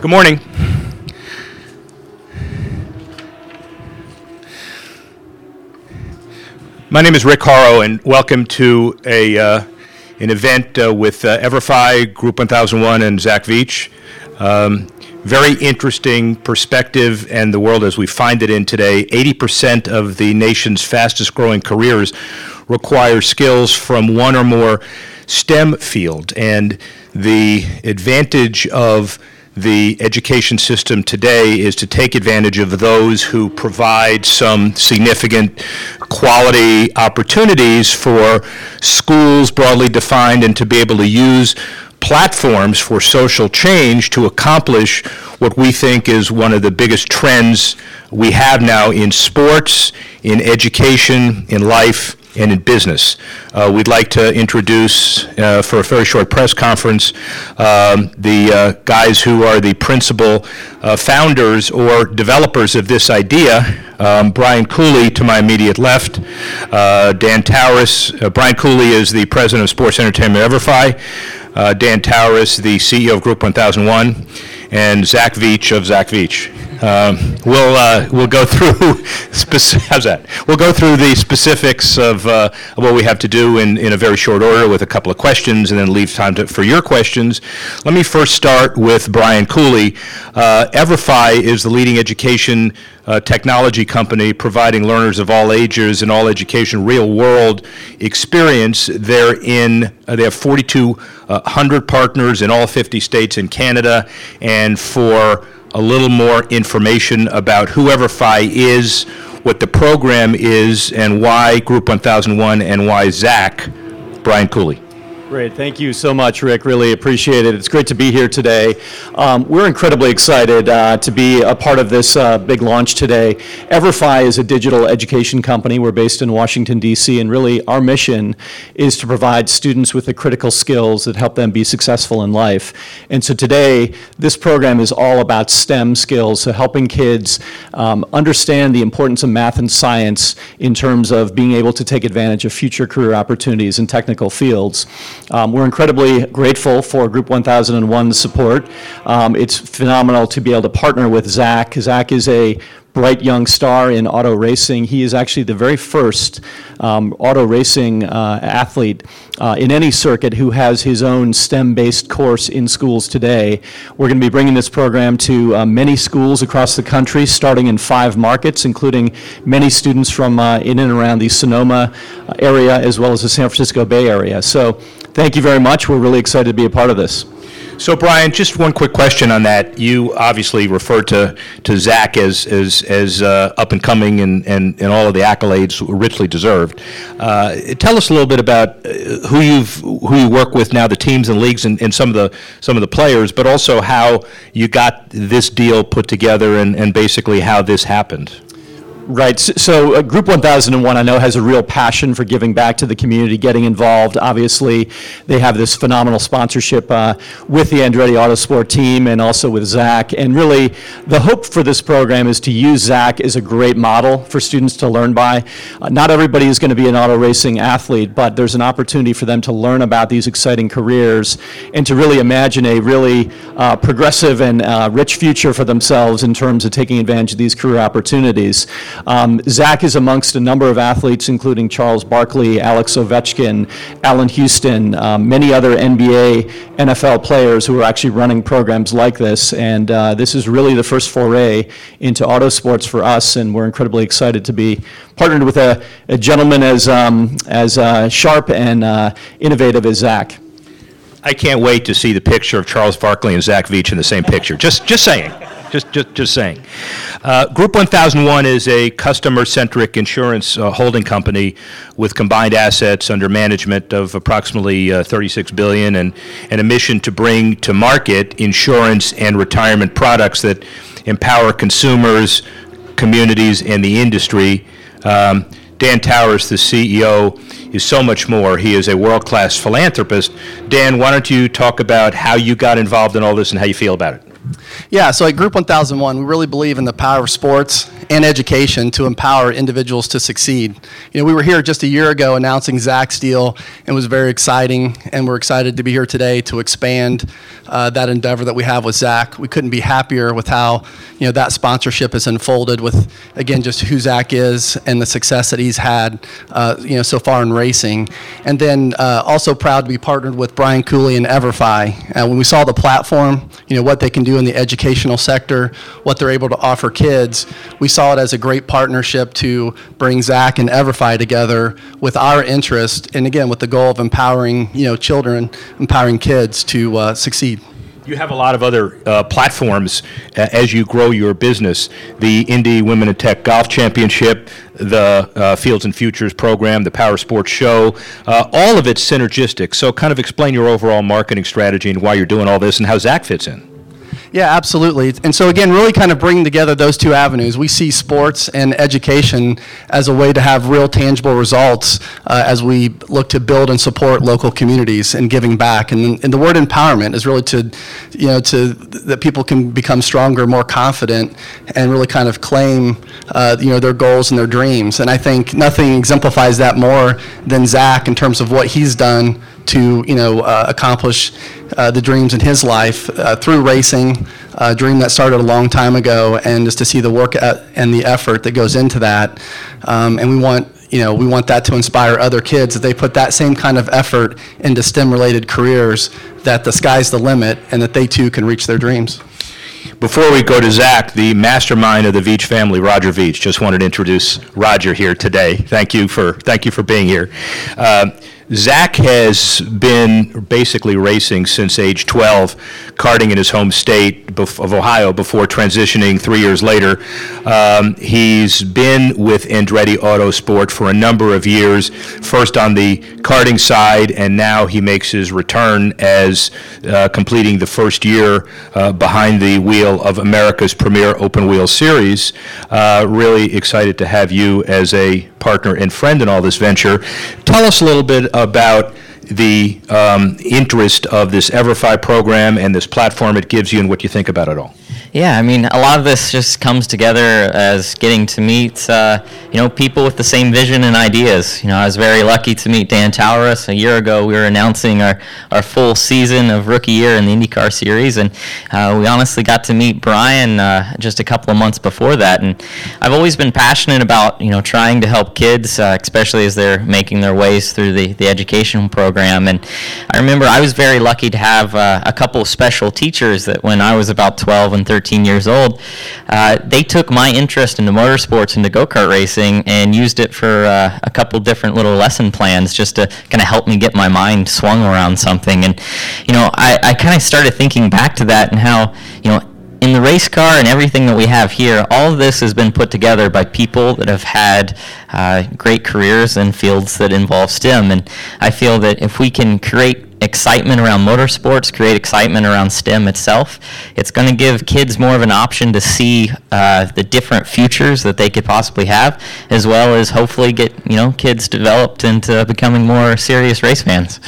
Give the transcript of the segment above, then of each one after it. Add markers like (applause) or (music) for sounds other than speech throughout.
Good morning. My name is Rick Horrow, and welcome to a, uh, an event uh, with uh, EverFi, Group 1001, and Zach Veach. Um, very interesting perspective and the world as we find it in today. 80% of the nation's fastest growing careers require skills from one or more STEM field. And the advantage of the education system today is to take advantage of those who provide some significant quality opportunities for schools broadly defined and to be able to use platforms for social change to accomplish what we think is one of the biggest trends we have now in sports, in education, in life, and in business. Uh, we'd like to introduce, uh, for a very short press conference, um, the uh, guys who are the principal uh, founders or developers of this idea. Um, Brian Cooley to my immediate left, uh, Dan Towers. Uh, Brian Cooley is the president of Sports Entertainment EverFi. Dan Towers, the CEO of Group 1001, and Zach Veach of Zach Veach. Um, we'll uh, we'll go through (laughs) how's that? We'll go through the specifics of, uh, of what we have to do in, in a very short order with a couple of questions, and then leave time to, for your questions. Let me first start with Brian Cooley. Uh, EverFi is the leading education uh, technology company providing learners of all ages and all education real world experience. They're in, uh, they have 4,200 partners in all 50 states and Canada, and for a little more information about whoever EverFi is, what the program is, and why Group 1001 and why Zach, Brian Cooley. Great. Thank you so much, Rick. Really appreciate it. It's great to be here today. Um, we're incredibly excited uh, to be a part of this uh, big launch today. EverFi is a digital education company. We're based in Washington, D.C., and really our mission is to provide students with the critical skills that help them be successful in life. And so today, this program is all about STEM skills, so helping kids um, understand the importance of math and science in terms of being able to take advantage of future career opportunities in technical fields. Um, we're incredibly grateful for Group 1001's support. Um, it's phenomenal to be able to partner with Zach. Zach is a bright young star in auto racing. He is actually the very first um, auto racing uh, athlete uh, in any circuit who has his own STEM based course in schools today. We're going to be bringing this program to uh, many schools across the country, starting in five markets, including many students from uh, in and around the Sonoma area as well as the San Francisco Bay Area. So, thank you very much. We're really excited to be a part of this. So, Brian, just one quick question on that. You obviously referred to, to Zach as, as, as uh, up and coming and, and, and all of the accolades richly deserved. Uh, tell us a little bit about uh, who, you've, who you work with now, the teams and leagues, and, and some, of the, some of the players, but also how you got this deal put together and, and basically how this happened. Right. So, uh, Group 1001, I know, has a real passion for giving back to the community, getting involved. Obviously, they have this phenomenal sponsorship uh, with the Andretti Autosport team and also with Zach. And really, the hope for this program is to use Zach as a great model for students to learn by. Uh, not everybody is going to be an auto racing athlete, but there's an opportunity for them to learn about these exciting careers and to really imagine a really uh, progressive and uh, rich future for themselves in terms of taking advantage of these career opportunities. Um, Zach is amongst a number of athletes, including Charles Barkley, Alex Ovechkin, Allan Houston, um, many other NBA, NFL players who are actually running programs like this. And uh, this is really the first foray into auto sports for us, and we're incredibly excited to be partnered with a, a gentleman as, um, as uh, sharp and uh, innovative as Zach. I can't wait to see the picture of Charles Barkley and Zach Veach in the same picture. Just, just saying. Just, just, just saying. Uh, Group 1001 is a customer-centric insurance uh, holding company with combined assets under management of approximately uh, 36 billion and, and a mission to bring to market insurance and retirement products that empower consumers, communities, and the industry. Um, Dan Towers, the CEO, is so much more. He is a world-class philanthropist. Dan, why don't you talk about how you got involved in all this and how you feel about it? Yeah, so at Group 1001, we really believe in the power of sports and education to empower individuals to succeed. You know, we were here just a year ago announcing Zach's deal, and it was very exciting, and we're excited to be here today to expand uh, that endeavor that we have with Zach. We couldn't be happier with how you know that sponsorship has unfolded with again just who Zach is and the success that he's had uh, you know so far in racing, and then uh, also proud to be partnered with Brian Cooley and Everfi. Uh, when we saw the platform, you know what they can do in the educational sector, what they're able to offer kids, we saw it as a great partnership to bring Zach and Everfi together with our interest, and again with the goal of empowering you know children, empowering kids to uh, succeed. You have a lot of other uh, platforms uh, as you grow your business. The Indy Women in Tech Golf Championship, the uh, Fields and Futures program, the Power Sports Show, uh, all of it's synergistic. So, kind of explain your overall marketing strategy and why you're doing all this and how Zach fits in. Yeah, absolutely. And so, again, really kind of bringing together those two avenues. We see sports and education as a way to have real tangible results uh, as we look to build and support local communities and giving back. And, and the word empowerment is really to, you know, to that people can become stronger, more confident, and really kind of claim, uh, you know, their goals and their dreams. And I think nothing exemplifies that more than Zach in terms of what he's done to you know uh, accomplish uh, the dreams in his life uh, through racing, a dream that started a long time ago, and just to see the work and the effort that goes into that. Um, and we want you know we want that to inspire other kids that they put that same kind of effort into STEM-related careers. That the sky's the limit, and that they too can reach their dreams. Before we go to Zach, the mastermind of the Veach family, Roger Veach, just wanted to introduce Roger here today. Thank you for thank you for being here. Uh, Zach has been basically racing since age 12, karting in his home state of Ohio before transitioning three years later. Um, he's been with Andretti Autosport for a number of years, first on the karting side, and now he makes his return as uh, completing the first year uh, behind the wheel of America's premier open wheel series. Uh, really excited to have you as a partner and friend in all this venture. Tell us a little bit about the um, interest of this Everfi program and this platform it gives you and what you think about it all. Yeah, I mean, a lot of this just comes together as getting to meet, uh, you know, people with the same vision and ideas. You know, I was very lucky to meet Dan Towers. A year ago, we were announcing our, our full season of rookie year in the IndyCar Series, and uh, we honestly got to meet Brian uh, just a couple of months before that. And I've always been passionate about, you know, trying to help kids, uh, especially as they're making their ways through the, the education program. And I remember I was very lucky to have uh, a couple of special teachers that when I was about 12 and 13, 13 years old, uh, they took my interest into motorsports, and into go kart racing, and used it for uh, a couple different little lesson plans just to kind of help me get my mind swung around something. And, you know, I, I kind of started thinking back to that and how, you know, in the race car and everything that we have here, all of this has been put together by people that have had uh, great careers in fields that involve STEM. And I feel that if we can create excitement around motorsports, create excitement around STEM itself. It's going to give kids more of an option to see uh, the different futures that they could possibly have, as well as hopefully get you know kids developed into becoming more serious race fans.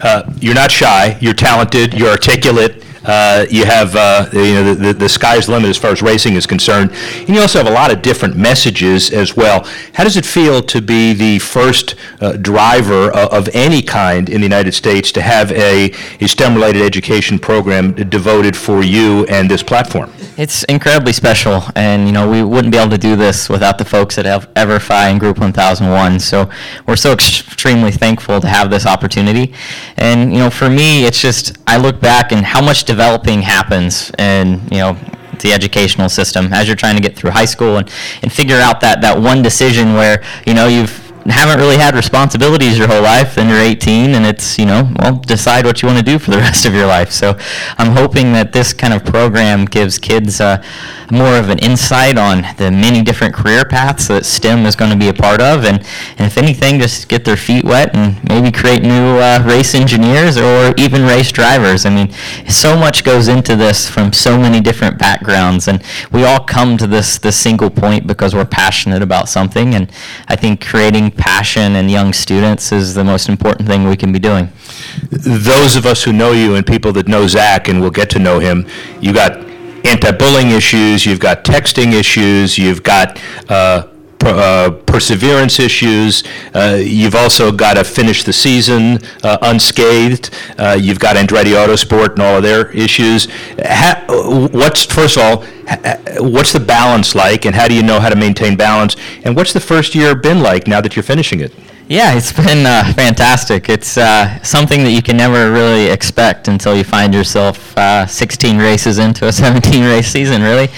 Uh, you're not shy. You're talented. You're articulate. Uh, you have uh, you know the, the, sky's the limit as far as racing is concerned, and you also have a lot of different messages as well. How does it feel to be the first uh, driver of any kind in the United States to have a, a STEM-related education program devoted for you and this platform? It's incredibly special, and you know we wouldn't be able to do this without the folks at Everfi and Group 1001. So we're so extremely thankful to have this opportunity. And you know, for me, it's just I look back and how much developing happens in you know the educational system. As you're trying to get through high school and, and figure out that, that one decision where you know you've haven't really had responsibilities your whole life, then you're 18 and it's, you know, well, decide what you want to do for the (laughs) rest of your life. So I'm hoping that this kind of program gives kids uh, more of an insight on the many different career paths that STEM is going to be a part of. And, and if anything, just get their feet wet and maybe create new uh, race engineers or even race drivers. I mean, so much goes into this from so many different backgrounds. And we all come to this, this single point because we're passionate about something. And I think creating passion in young students is the most important thing we can be doing. Those of us who know you and people that know Zach and will get to know him, you got anti-bullying issues, you've got texting issues, you've got uh, uh, perseverance issues. Uh, you've also got to finish the season uh, unscathed. Uh, you've got Andretti Autosport and all of their issues. Ha- what's first of all, what's the balance like, and how do you know how to maintain balance? And what's the first year been like now that you're finishing it? Yeah, it's (laughs) been uh, fantastic. It's uh, something that you can never really expect until you find yourself uh, 16 races into a (laughs) 17 race season, really.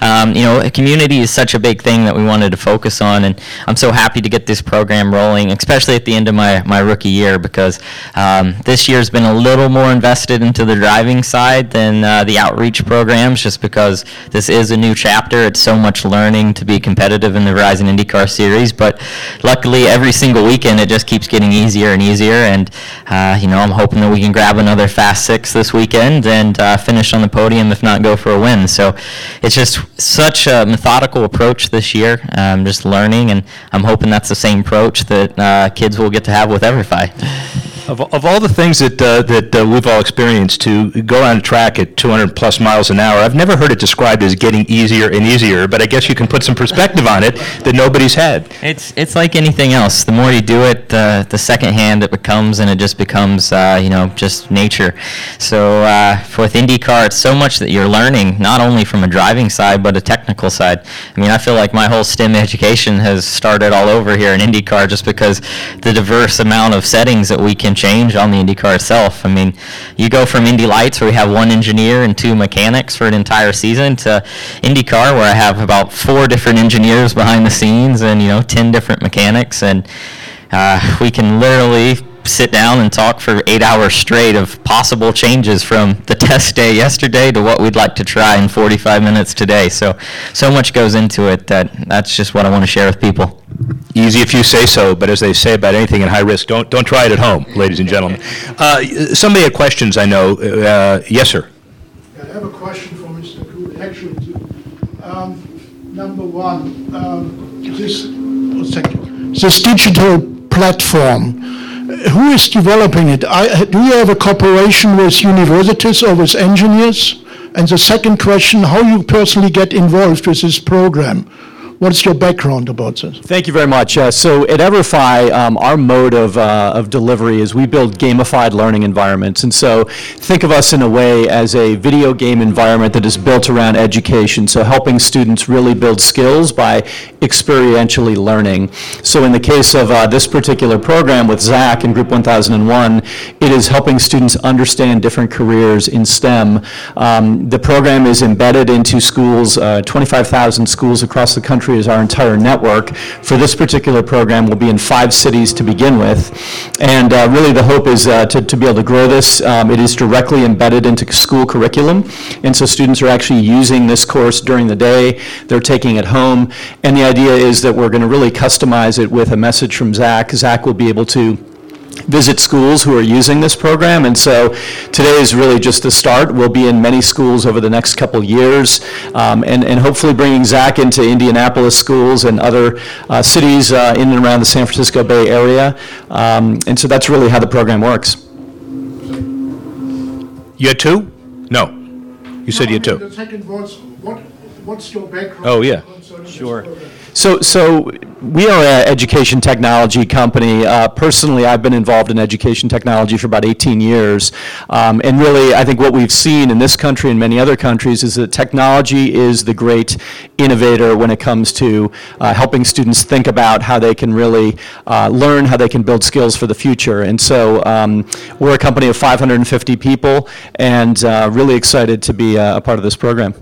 Um, you know, community is such a big thing that we wanted to focus on, and I'm so happy to get this program rolling, especially at the end of my, my rookie year, because um, this year's been a little more invested into the driving side than uh, the outreach programs, just because this is a new chapter. It's so much learning to be competitive in the Verizon IndyCar Series, but luckily every single weekend it just keeps getting easier and easier, and uh, you know I'm hoping that we can grab another Fast Six this weekend and uh, finish on the podium, if not go for a win. So it's just such a methodical approach this year, um, just learning, and I'm hoping that's the same approach that uh, kids will get to have with Everfi. Of, of all the things that, uh, that uh, we've all experienced, to go on a track at 200 plus miles an hour, I've never heard it described as getting easier and easier, but I guess you can put some perspective on it that nobody's had. It's it's like anything else. The more you do it, the the second hand it becomes, and it just becomes uh, you know just nature. So uh, with IndyCar, it's so much that you're learning, not only from a driving side but a technical side. I mean, I feel like my whole STEM education has started all over here in IndyCar, just because the diverse amount of settings that we can change on the IndyCar itself. I mean, you go from Indy Lights where we have one engineer and two mechanics for an entire season to IndyCar where I have about four different engineers behind the scenes and you know ten different mechanics and uh, we can literally sit down and talk for eight hours straight of possible changes from the test day yesterday to what we'd like to try in 45 minutes today. So, so much goes into it that that's just what I want to share with people. Easy if you say so, but as they say about anything in high risk, don't, don't try it at home, ladies and gentlemen. Uh, somebody had questions, I know. Uh, yes, sir. I have a question for Mr. Kuhn, actually two. Um, Number one, um, this, one second. this digital platform, uh, who is developing it? I- Do you have a cooperation with universities or with engineers? And the second question, how you personally get involved with this program? What's your background about this? Thank you very much. Uh, So at Everfi, um, our mode of, uh, of delivery is we build gamified learning environments. And so think of us in a way as a video game environment that is built around education, so helping students really build skills by experientially learning. So in the case of uh, this particular program with Zach in Group 1001, it is helping students understand different careers in STEM. Um, The program is embedded into schools, uh, 25,000 schools across the country is our entire network. For this particular program, we'll be in five cities to begin with. And uh, really, the hope is uh, to to be able to grow this. Um, It is directly embedded into school curriculum, and so students are actually using this course during the day, they're taking it home, and the idea is that we're going to really customize it with a message from Zach. Zach will be able to visit schools who are using this program, and so today is really just the start. We'll be in many schools over the next couple years, um, and and hopefully bringing Zach into Indianapolis schools and other uh, cities uh, in and around the San Francisco Bay Area. Um, And so that's really how the program works. You had two? No. You said you had No, I two. The second was, what, what's your background? Oh, yeah. concerning this Sure. Program? So, so we are an education technology company. Uh, Personally, I've been involved in education technology for about 18 years. Um, And really, I think what we've seen in this country and many other countries is that technology is the great innovator when it comes to uh, helping students think about how they can really uh, learn, how they can build skills for the future. And so um, we're a company of 550 people and uh, really excited to be uh, a part of this program.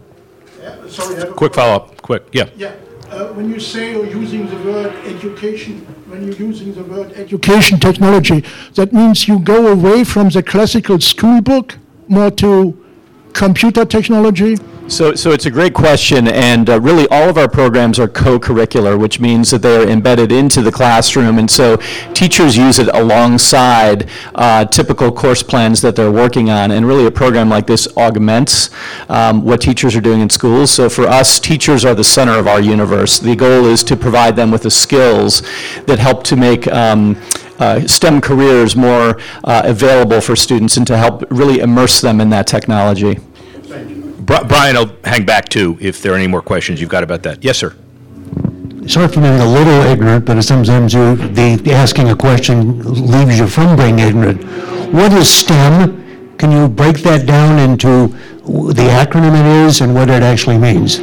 Yeah, Sorry, I have a Quick follow-up, quick, yeah. Yeah, uh, when you say you're using the word education, when you're using the word education technology, that means you go away from the classical school book more to computer technology? So, so it's a great question, and uh, really all of our programs are co-curricular, which means that they are embedded into the classroom, and so teachers use it alongside uh, typical course plans that they're working on, and really a program like this augments um, what teachers are doing in schools. So for us, teachers are the center of our universe. The goal is to provide them with the skills that help to make um, uh, STEM careers more uh, available for students and to help really immerse them in that technology. Bri- I'll hang back too if there are any more questions you've got about that. Yes, sir. sorry for being a little ignorant, but sometimes you, the asking a question leaves you from being ignorant. What is STEM? Can you break that down into the acronym it is and what it actually means?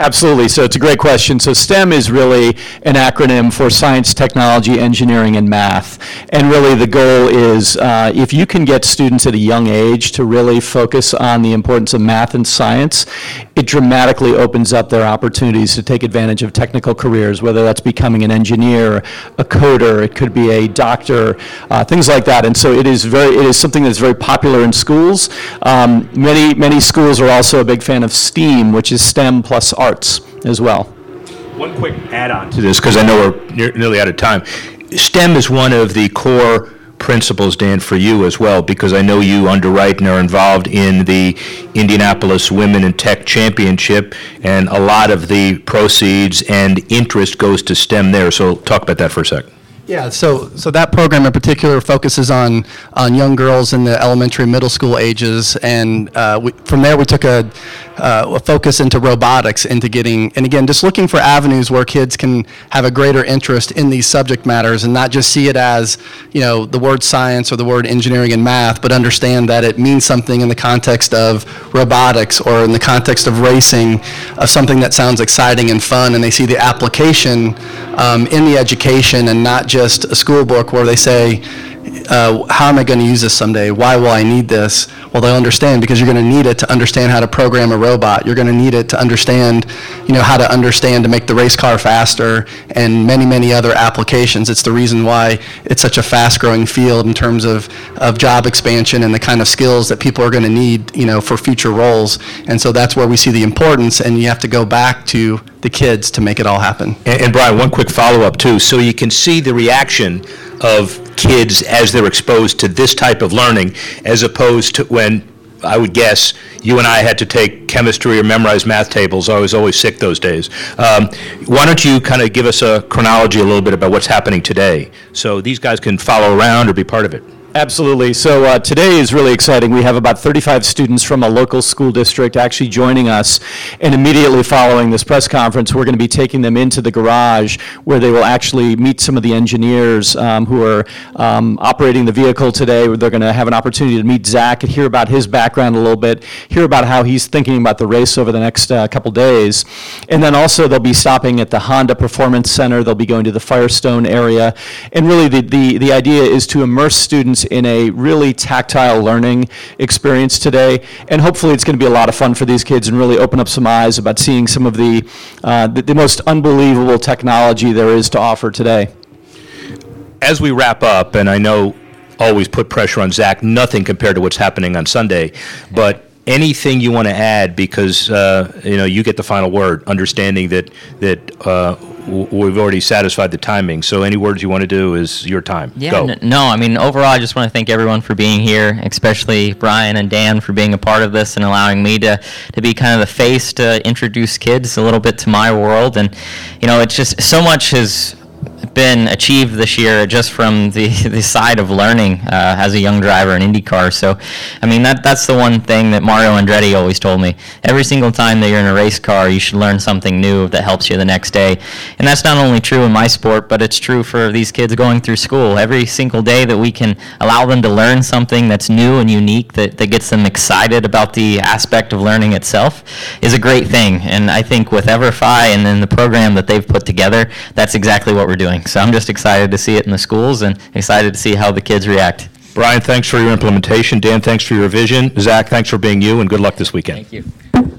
Absolutely. So it's a great question. So STEM is really an acronym for science, technology, engineering, and math. And really, the goal is uh, if you can get students at a young age to really focus on the importance of math and science, it dramatically opens up their opportunities to take advantage of technical careers, whether that's becoming an engineer, a coder, it could be a doctor, uh, things like that. And so it is very, it is something that's very popular in schools. Um, many, many schools are also a big fan of STEAM, which is STEM plus arts as well. One quick add-on to this, because I know we're near- nearly out of time. STEM is one of the core principles, Dan, for you as well, because I know you underwrite and are involved in the Indianapolis Women in Tech Championship, and a lot of the proceeds and interest goes to STEM there. So talk about that for a sec. Yeah, so, so that program in particular focuses on, on young girls in the elementary, middle school ages, and uh, we, from there we took a, uh, a focus into robotics, into getting, and again, just looking for avenues where kids can have a greater interest in these subject matters and not just see it as, you know, the word science or the word engineering and math, but understand that it means something in the context of robotics or in the context of racing, of something that sounds exciting and fun, and they see the application um, in the education and not just a school book where they say, uh, how am I going to use this someday? Why will I need this? Well, they'll understand because you're going to need it to understand how to program a robot. You're going to need it to understand, you know, how to understand to make the race car faster and many, many other applications. It's the reason why it's such a fast-growing field in terms of, of job expansion and the kind of skills that people are going to need, you know, for future roles. And so that's where we see the importance, and you have to go back to the kids to make it all happen. And, and Brian, one quick follow-up too. So you can see the reaction of kids as they're exposed to this type of learning, as opposed to when, I would guess, you and I had to take chemistry or memorize math tables. I was always sick those days. Um, why don't you kind of give us a chronology a little bit about what's happening today, so these guys can follow around or be part of it? Absolutely. So uh, today is really exciting. We have about 35 students from a local school district actually joining us. And immediately following this press conference, we're going to be taking them into the garage where they will actually meet some of the engineers um, who are um, operating the vehicle today. They're going to have an opportunity to meet Zach and hear about his background a little bit, hear about how he's thinking about the race over the next uh, couple days. And then also they'll be stopping at the Honda Performance Center. They'll be going to the Firestone area. And really the, the, the idea is to immerse students in a really tactile learning experience today. And hopefully it's going to be a lot of fun for these kids and really open up some eyes about seeing some of the, uh, the, the most unbelievable technology there is to offer today. As we wrap up, and I know always put pressure on Zach, nothing compared to what's happening on Sunday, but anything you want to add, because, uh, you know, you get the final word, understanding that, that uh, w- we've already satisfied the timing. So any words you want to do is your time. Yeah, Go. n- no, I mean, overall, I just want to thank everyone for being here, especially Brian and Dan for being a part of this and allowing me to, to be kind of the face to introduce kids a little bit to my world. And, you know, it's just so much has been achieved this year just from the, (laughs) the side of learning uh, as a young driver in IndyCar. So, I mean, that, that's the one thing that Mario Andretti always told me. Every single time that you're in a race car, you should learn something new that helps you the next day. And that's not only true in my sport, but it's true for these kids going through school. Every single day that we can allow them to learn something that's new and unique, that, that gets them excited about the aspect of learning itself, is a great thing. And I think with EverFi and then the program that they've put together, that's exactly what we're doing. So I'm just excited to see it in the schools and excited to see how the kids react. Brian, thanks for your implementation. Dan, thanks for your vision. Zach, thanks for being you, and good luck this weekend. Thank you.